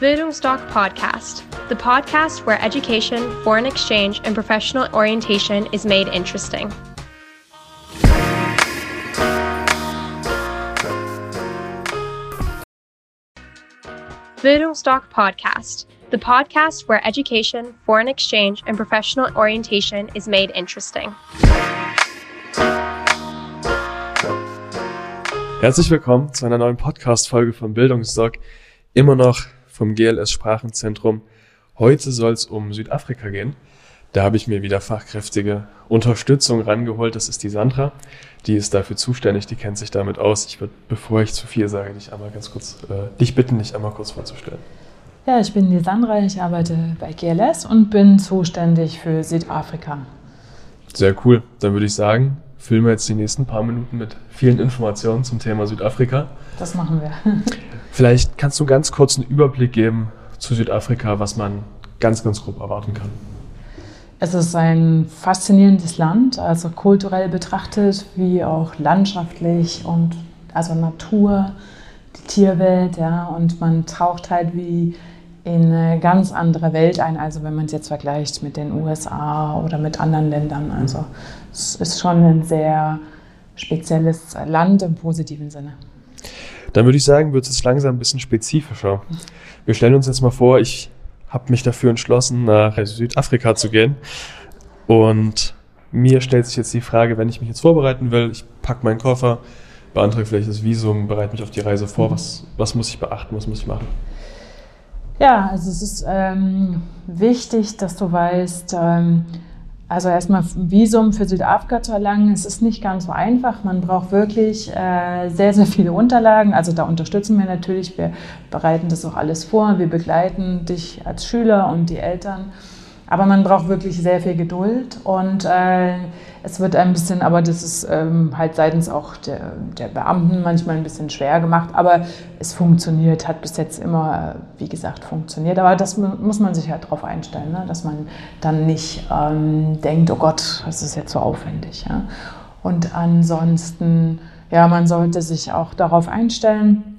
Bildungsdoc Podcast, the podcast where education, foreign exchange, and professional orientation is made interesting. Bildungsdoc Podcast, the podcast where education, foreign exchange, and professional orientation is made interesting. Herzlich willkommen zu einer neuen Podcast-Folge von Bildungsdoc. Immer noch vom GLS Sprachenzentrum. Heute soll es um Südafrika gehen. Da habe ich mir wieder fachkräftige Unterstützung rangeholt. Das ist die Sandra. Die ist dafür zuständig, die kennt sich damit aus. Ich würde, bevor ich zu viel sage, dich einmal ganz kurz, äh, dich bitten, dich einmal kurz vorzustellen. Ja, ich bin die Sandra, ich arbeite bei GLS und bin zuständig für Südafrika. Sehr cool. Dann würde ich sagen, füllen wir jetzt die nächsten paar Minuten mit vielen Informationen zum Thema Südafrika. Das machen wir. Vielleicht kannst du ganz kurz einen Überblick geben zu Südafrika, was man ganz, ganz grob erwarten kann. Es ist ein faszinierendes Land, also kulturell betrachtet, wie auch landschaftlich und also Natur, die Tierwelt, ja, und man taucht halt wie in eine ganz andere Welt ein, also wenn man es jetzt vergleicht mit den USA oder mit anderen Ländern. Also es ist schon ein sehr spezielles Land im positiven Sinne. Dann würde ich sagen, wird es langsam ein bisschen spezifischer. Wir stellen uns jetzt mal vor, ich habe mich dafür entschlossen, nach Südafrika zu gehen. Und mir stellt sich jetzt die Frage, wenn ich mich jetzt vorbereiten will, ich packe meinen Koffer, beantrage vielleicht das Visum, bereite mich auf die Reise vor. Was, was muss ich beachten, was muss ich machen? Ja, also es ist ähm, wichtig, dass du weißt, ähm, also erstmal Visum für Südafrika zu erlangen, es ist nicht ganz so einfach. Man braucht wirklich äh, sehr, sehr viele Unterlagen. Also da unterstützen wir natürlich. Wir bereiten das auch alles vor. Wir begleiten dich als Schüler und die Eltern. Aber man braucht wirklich sehr viel Geduld und äh, es wird ein bisschen, aber das ist ähm, halt seitens auch der, der, Beamten manchmal ein bisschen schwer gemacht. Aber es funktioniert, hat bis jetzt immer, wie gesagt, funktioniert. Aber das muss man sich halt darauf einstellen, ne? dass man dann nicht ähm, denkt, oh Gott, das ist jetzt so aufwendig. Ja? Und ansonsten, ja, man sollte sich auch darauf einstellen,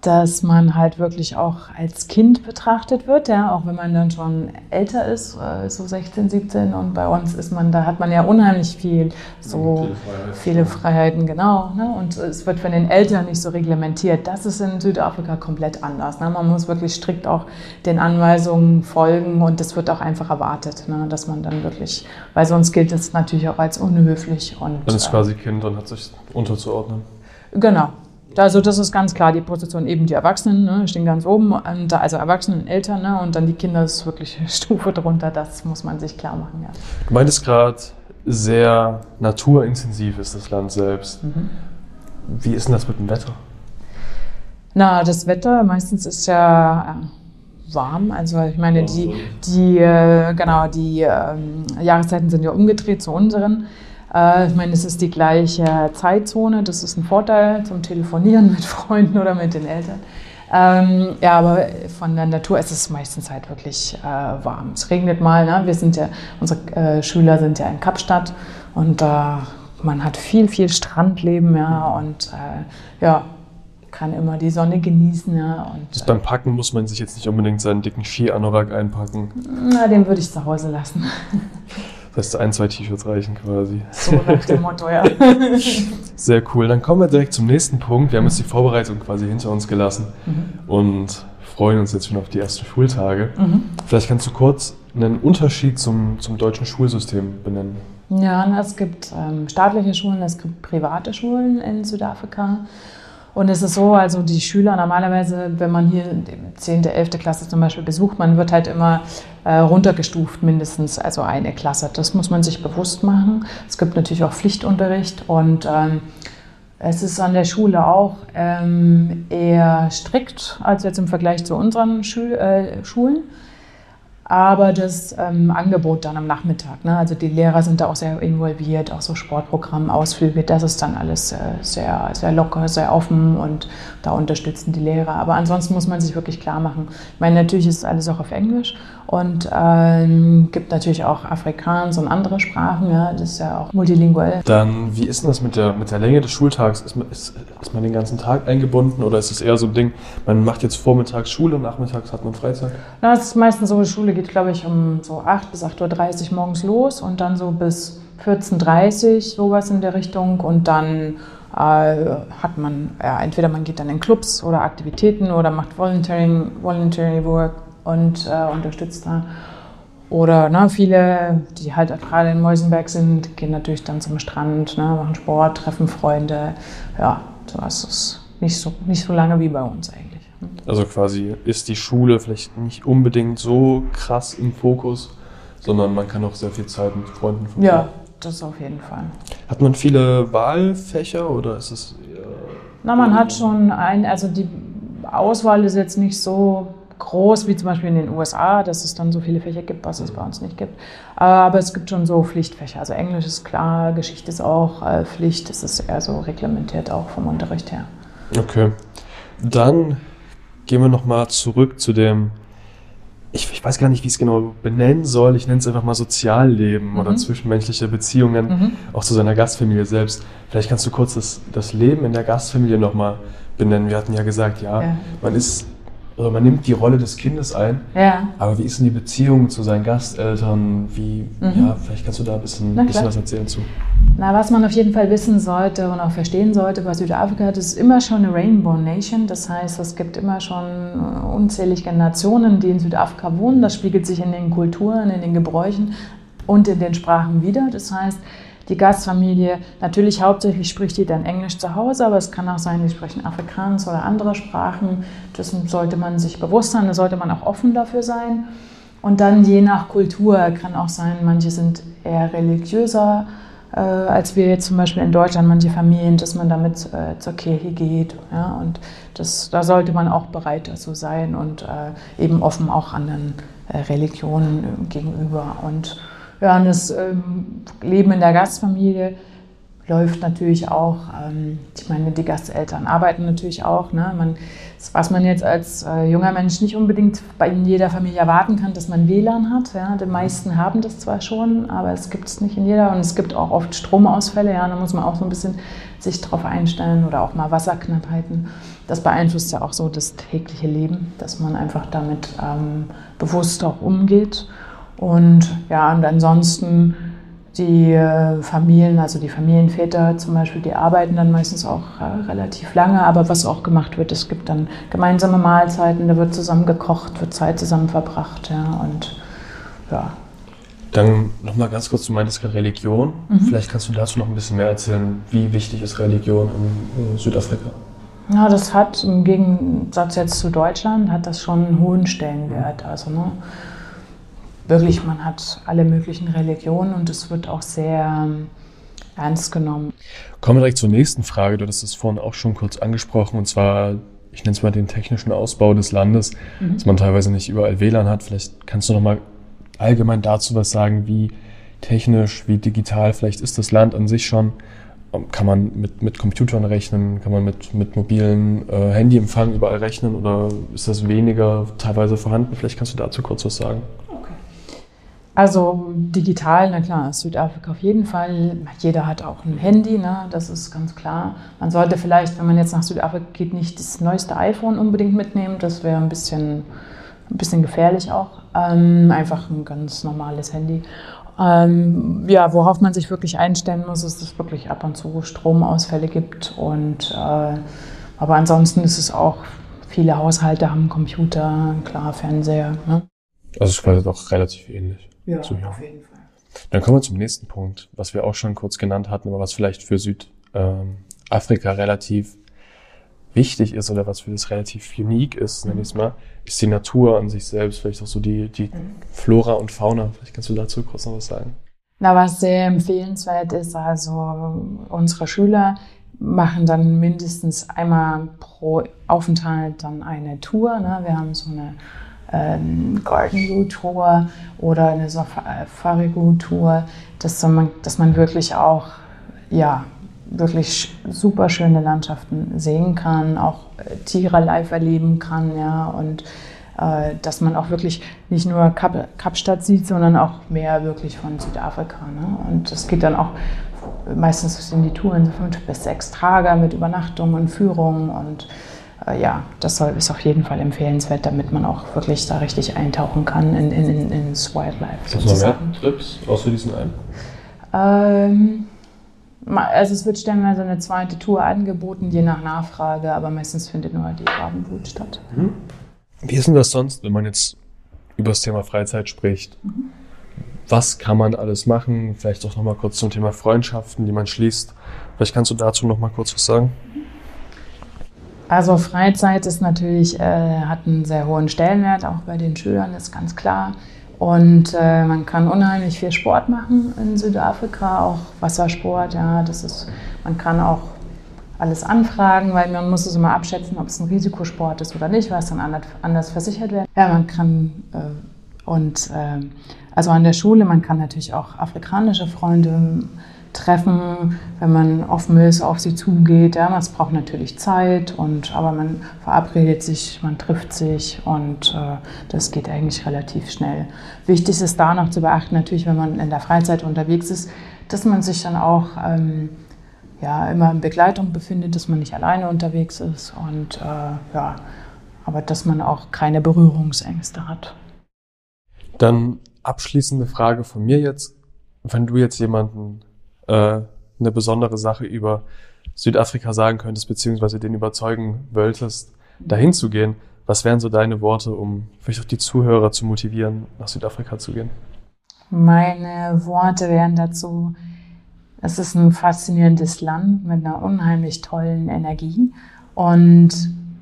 dass man halt wirklich auch als Kind betrachtet wird, ja, auch wenn man dann schon älter ist, äh, so 16, 17 und bei uns ist man, da hat man ja unheimlich viel, so viele, Freiheit. viele Freiheiten, genau, ne? und es wird von den Eltern nicht so reglementiert. Das ist in Südafrika komplett anders. Ne? Man muss wirklich strikt auch den Anweisungen folgen und das wird auch einfach erwartet, ne? dass man dann wirklich, weil sonst gilt es natürlich auch als unhöflich. Und, man ist äh, quasi Kind und hat sich unterzuordnen. Genau, also das ist ganz klar die Position eben die Erwachsenen ne, stehen ganz oben, und, also Erwachsenen, Eltern ne, und dann die Kinder ist wirklich eine Stufe drunter. Das muss man sich klar machen. Ja. Du meintest gerade, sehr naturintensiv ist das Land selbst. Mhm. Wie ist denn das mit dem Wetter? Na, das Wetter meistens ist ja äh, warm. Also ich meine, die, die äh, genau die äh, Jahreszeiten sind ja umgedreht zu unseren. Äh, ich meine, es ist die gleiche Zeitzone, das ist ein Vorteil zum Telefonieren mit Freunden oder mit den Eltern. Ähm, ja, aber von der Natur ist es meistens halt wirklich äh, warm. Es regnet mal, ne? wir sind ja, unsere äh, Schüler sind ja in Kapstadt und äh, man hat viel, viel Strandleben, ja, und äh, ja, kann immer die Sonne genießen, ja. Und, das beim Packen muss man sich jetzt nicht unbedingt seinen dicken Ski-Anorak einpacken. Na, den würde ich zu Hause lassen. Das heißt, ein, zwei T-Shirts reichen quasi. So nach dem Motto, ja. Sehr cool. Dann kommen wir direkt zum nächsten Punkt. Wir haben jetzt die Vorbereitung quasi hinter uns gelassen mhm. und freuen uns jetzt schon auf die ersten Schultage. Mhm. Vielleicht kannst du kurz einen Unterschied zum, zum deutschen Schulsystem benennen. Ja, es gibt ähm, staatliche Schulen, es gibt private Schulen in Südafrika. Und es ist so, also die Schüler normalerweise, wenn man hier 10., 11. Klasse zum Beispiel besucht, man wird halt immer runtergestuft, mindestens, also eine Klasse. Das muss man sich bewusst machen. Es gibt natürlich auch Pflichtunterricht und ähm, es ist an der Schule auch ähm, eher strikt als jetzt im Vergleich zu unseren Schul äh, Schulen aber das ähm, Angebot dann am Nachmittag. Ne? Also die Lehrer sind da auch sehr involviert, auch so Sportprogramm, Ausflüge, das ist dann alles äh, sehr, sehr locker, sehr offen und da unterstützen die Lehrer. Aber ansonsten muss man sich wirklich klar machen. Ich meine, natürlich ist alles auch auf Englisch Und ähm, gibt natürlich auch Afrikaans und andere Sprachen, ja, das ist ja auch multilinguell. Dann, wie ist denn das mit der, mit der Länge des Schultags? Ist man, ist, ist man den ganzen Tag eingebunden oder ist es eher so ein Ding, man macht jetzt vormittags Schule und nachmittags hat man Freizeit? Na, es ist meistens so, die Schule geht, glaube ich, um so 8 bis 8.30 Uhr morgens los und dann so bis 14.30 Uhr, sowas in der Richtung. Und dann äh, hat man, ja, entweder man geht dann in Clubs oder Aktivitäten oder macht Volunteering, Voluntary Work und äh, unterstützt da. Oder ne, viele, die halt gerade in Meusenberg sind, gehen natürlich dann zum Strand, ne, machen Sport, treffen Freunde. Ja, sowas ist nicht so, nicht so lange wie bei uns eigentlich. Also quasi ist die Schule vielleicht nicht unbedingt so krass im Fokus, sondern man kann auch sehr viel Zeit mit Freunden verbringen. Ja, das auf jeden Fall. Hat man viele Wahlfächer oder ist es eher Na, man hat schon ein, also die Auswahl ist jetzt nicht so groß wie zum Beispiel in den USA, dass es dann so viele Fächer gibt, was es bei uns nicht gibt. Aber es gibt schon so Pflichtfächer. Also Englisch ist klar, Geschichte ist auch äh, Pflicht, das ist eher so reglementiert auch vom Unterricht her. Okay. Dann gehen wir nochmal zurück zu dem, ich, ich, weiß gar nicht, wie ich es genau benennen soll. Ich nenne es einfach mal Sozialleben mhm. oder zwischenmenschliche Beziehungen, mhm. auch zu seiner Gastfamilie selbst. Vielleicht kannst du kurz das, das Leben in der Gastfamilie nochmal benennen. Wir hatten ja gesagt, ja, ja. man ist oder man nimmt die Rolle des Kindes ein. Ja. Aber wie ist denn die Beziehung zu seinen Gasteltern? Wie, mhm. ja, vielleicht kannst du da ein bisschen, bisschen was erzählen zu. Na, was man auf jeden Fall wissen sollte und auch verstehen sollte bei Südafrika, das ist immer schon eine Rainbow Nation. Das heißt, es gibt immer schon unzählige Nationen, die in Südafrika wohnen. Das spiegelt sich in den Kulturen, in den Gebräuchen und in den Sprachen wieder. Das heißt, die Gastfamilie, natürlich hauptsächlich spricht die dann Englisch zu Hause, aber es kann auch sein, die sprechen Afrikaans oder andere Sprachen. Das sollte man sich bewusst sein, da sollte man auch offen dafür sein. Und dann je nach Kultur kann auch sein, manche sind eher religiöser äh, als wir jetzt zum Beispiel in Deutschland, manche Familien, dass man damit äh, zur Kirche geht. Ja? Und das, da sollte man auch bereit dazu sein und äh, eben offen auch anderen äh, Religionen gegenüber. Und ja, das ähm, Leben in der Gastfamilie läuft natürlich auch. Ähm, ich meine, die Gasteltern arbeiten natürlich auch. Ne? Man, was man jetzt als äh, junger Mensch nicht unbedingt bei jeder Familie erwarten kann, dass man WLAN hat. Ja? Die meisten haben das zwar schon, aber es gibt es nicht in jeder. Und es gibt auch oft Stromausfälle. Ja? Da muss man auch so ein bisschen sich drauf einstellen oder auch mal Wasserknappheiten. Das beeinflusst ja auch so das tägliche Leben, dass man einfach damit ähm, bewusst auch umgeht. Und ja, und ansonsten die äh, Familien, also die Familienväter zum Beispiel, die arbeiten dann meistens auch äh, relativ lange. Aber was auch gemacht wird, es gibt dann gemeinsame Mahlzeiten, da wird zusammen gekocht, wird Zeit zusammen verbracht. Ja, und ja. Dann nochmal ganz kurz, du meintest gerade Religion. Mhm. Vielleicht kannst du dazu noch ein bisschen mehr erzählen. Wie wichtig ist Religion in, in Südafrika? Ja, das hat im Gegensatz jetzt zu Deutschland, hat das schon einen hohen Stellenwert. Also, ne, wirklich, man hat alle möglichen Religionen und es wird auch sehr ähm, ernst genommen. Kommen wir direkt zur nächsten Frage. Du hast es vorhin auch schon kurz angesprochen und zwar, ich nenne es mal den technischen Ausbau des Landes, mhm. dass man teilweise nicht überall WLAN hat. Vielleicht kannst du noch mal allgemein dazu was sagen, wie technisch, wie digital vielleicht ist das Land an sich schon. Kann man mit, mit Computern rechnen? Kann man mit, mit mobilen äh, Handyempfang überall rechnen? Oder ist das weniger teilweise vorhanden? Vielleicht kannst du dazu kurz was sagen. Also digital, na klar, Südafrika auf jeden Fall. Jeder hat auch ein Handy, ne? das ist ganz klar. Man sollte vielleicht, wenn man jetzt nach Südafrika geht, nicht das neueste iPhone unbedingt mitnehmen. Das wäre ein bisschen, ein bisschen gefährlich auch. Ähm, einfach ein ganz normales Handy. Ähm, ja, worauf man sich wirklich einstellen muss, ist, dass es wirklich ab und zu Stromausfälle gibt. Und, äh, aber ansonsten ist es auch, viele Haushalte haben Computer, klar, Fernseher. Ne? Also es ist quasi doch relativ ähnlich. Ja, zu auf jeden Fall. Dann kommen wir zum nächsten Punkt, was wir auch schon kurz genannt hatten, aber was vielleicht für Südafrika relativ wichtig ist oder was für das relativ unique ist, nenne ich es mal, ist die Natur an sich selbst, vielleicht auch so die, die mhm. Flora und Fauna. Vielleicht kannst du dazu kurz noch was sagen. Na, was sehr empfehlenswert ist, also unsere Schüler machen dann mindestens einmal pro Aufenthalt dann eine Tour. Ne? Wir haben so eine ähm, Garden View Tour oder eine Safari View Tour, dass man, dass man wirklich auch, ja, wirklich super schöne Landschaften sehen kann, auch äh, Tiere live erleben kann, ja, und äh, dass man auch wirklich nicht nur Kap Kapstadt sieht, sondern auch mehr wirklich von Südafrika. Ne? Und das geht dann auch meistens sind die Touren so fünf bis sechs Tage mit Übernachtungen und Führungen und äh, ja, das soll, ist auf jeden Fall empfehlenswert, damit man auch wirklich da richtig eintauchen kann in, in, in, ins Wildlife. Gibt es noch mehr Trips außer diesen einen? Ähm, also es wird stellenweise eine zweite Tour angeboten, je nach Nachfrage, aber meistens findet nur die Rabenbrut statt. Mhm. Wie ist denn das sonst, wenn man jetzt über das Thema Freizeit spricht? Mhm. Was kann man alles machen? Vielleicht auch nochmal kurz zum Thema Freundschaften, die man schließt. Vielleicht kannst du dazu nochmal kurz was sagen. Also Freizeit ist natürlich, äh, hat einen sehr hohen Stellenwert, auch bei den Schülern, ist ganz klar. Und äh, man kann unheimlich viel Sport machen in Südafrika, auch Wassersport, ja, das ist, man kann auch alles anfragen, weil man muss es immer abschätzen, ob es ein Risikosport ist oder nicht, weil es dann anders versichert wird. Ja, man kann äh, und äh, also an der Schule, man kann natürlich auch afrikanische Freunde treffen, wenn man offen ist, auf sie zugeht. Ja, es braucht natürlich Zeit, und, aber man verabredet sich, man trifft sich und äh, das geht eigentlich relativ schnell. Wichtig ist da noch zu beachten, natürlich, wenn man in der Freizeit unterwegs ist, dass man sich dann auch ähm, ja, immer in Begleitung befindet, dass man nicht alleine unterwegs ist und äh, ja, aber dass man auch keine Berührungsängste hat. Dann abschließende Frage von mir jetzt. Wenn du jetzt jemanden äh, eine besondere Sache über Südafrika sagen könntest, beziehungsweise den überzeugen wolltest, dahin zu gehen, was wären so deine Worte, um vielleicht auch die Zuhörer zu motivieren, nach Südafrika zu gehen? Meine Worte wären dazu, es ist ein faszinierendes Land mit einer unheimlich tollen Energie und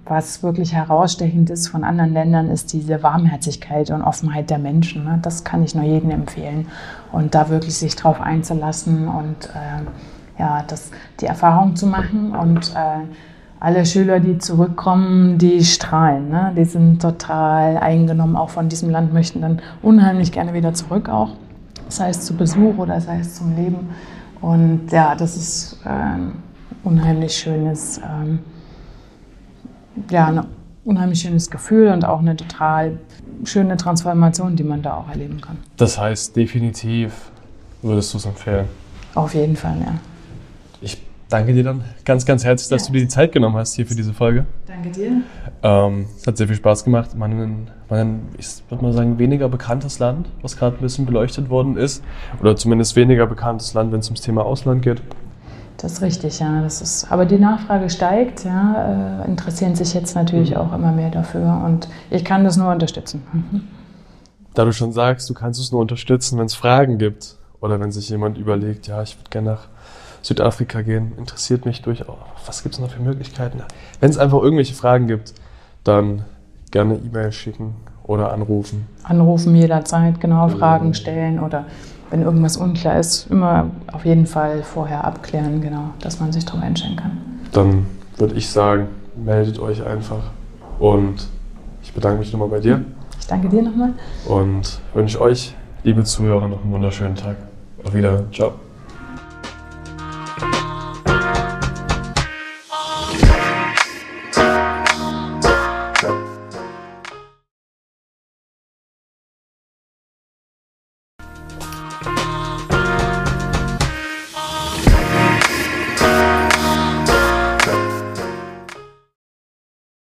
was wirklich herausstechend ist von anderen Ländern, ist diese Warmherzigkeit und Offenheit der Menschen. Ne? Das kann ich nur jedem empfehlen. Und da wirklich sich drauf einzulassen und äh, ja, das, die Erfahrung zu machen. Und äh, alle Schüler, die zurückkommen, die strahlen. Ne? Die sind total eingenommen auch von diesem Land, möchten dann unheimlich gerne wieder zurück auch. Sei es zu Besuch oder sei es zum Leben. Und ja, das ist äh, ein unheimlich schönes. Ähm, ja, ein unheimlich schönes Gefühl und auch eine total schöne Transformation, die man da auch erleben kann. Das heißt, definitiv würdest du es empfehlen? Auf jeden Fall, ja. Ich danke dir dann ganz, ganz herzlich, dass ja. du dir die Zeit genommen hast hier für diese Folge. Danke dir. Ähm, es hat sehr viel Spaß gemacht. Man, man ich würde mal sagen, weniger bekanntes Land, was gerade ein bisschen beleuchtet worden ist. Oder zumindest weniger bekanntes Land, wenn es ums Thema Ausland geht. Das ist richtig, ja. Das ist, aber die Nachfrage steigt, ja, äh, interessieren sich jetzt natürlich mhm. auch immer mehr dafür und ich kann das nur unterstützen. Da du schon sagst, du kannst es nur unterstützen, wenn es Fragen gibt oder wenn sich jemand überlegt, ja, ich würde gerne nach Südafrika gehen, interessiert mich durchaus, was gibt es noch für Möglichkeiten? Wenn es einfach irgendwelche Fragen gibt, dann gerne E-Mail schicken oder anrufen. Anrufen jederzeit, genau, Fragen stellen oder wenn irgendwas unklar ist, immer auf jeden Fall vorher abklären, genau, dass man sich darauf einstellen kann. Dann würde ich sagen, meldet euch einfach und ich bedanke mich nochmal bei dir. Ich danke dir nochmal. Und wünsche euch, liebe Zuhörer, noch einen wunderschönen Tag. Auf Wiedersehen. Ciao.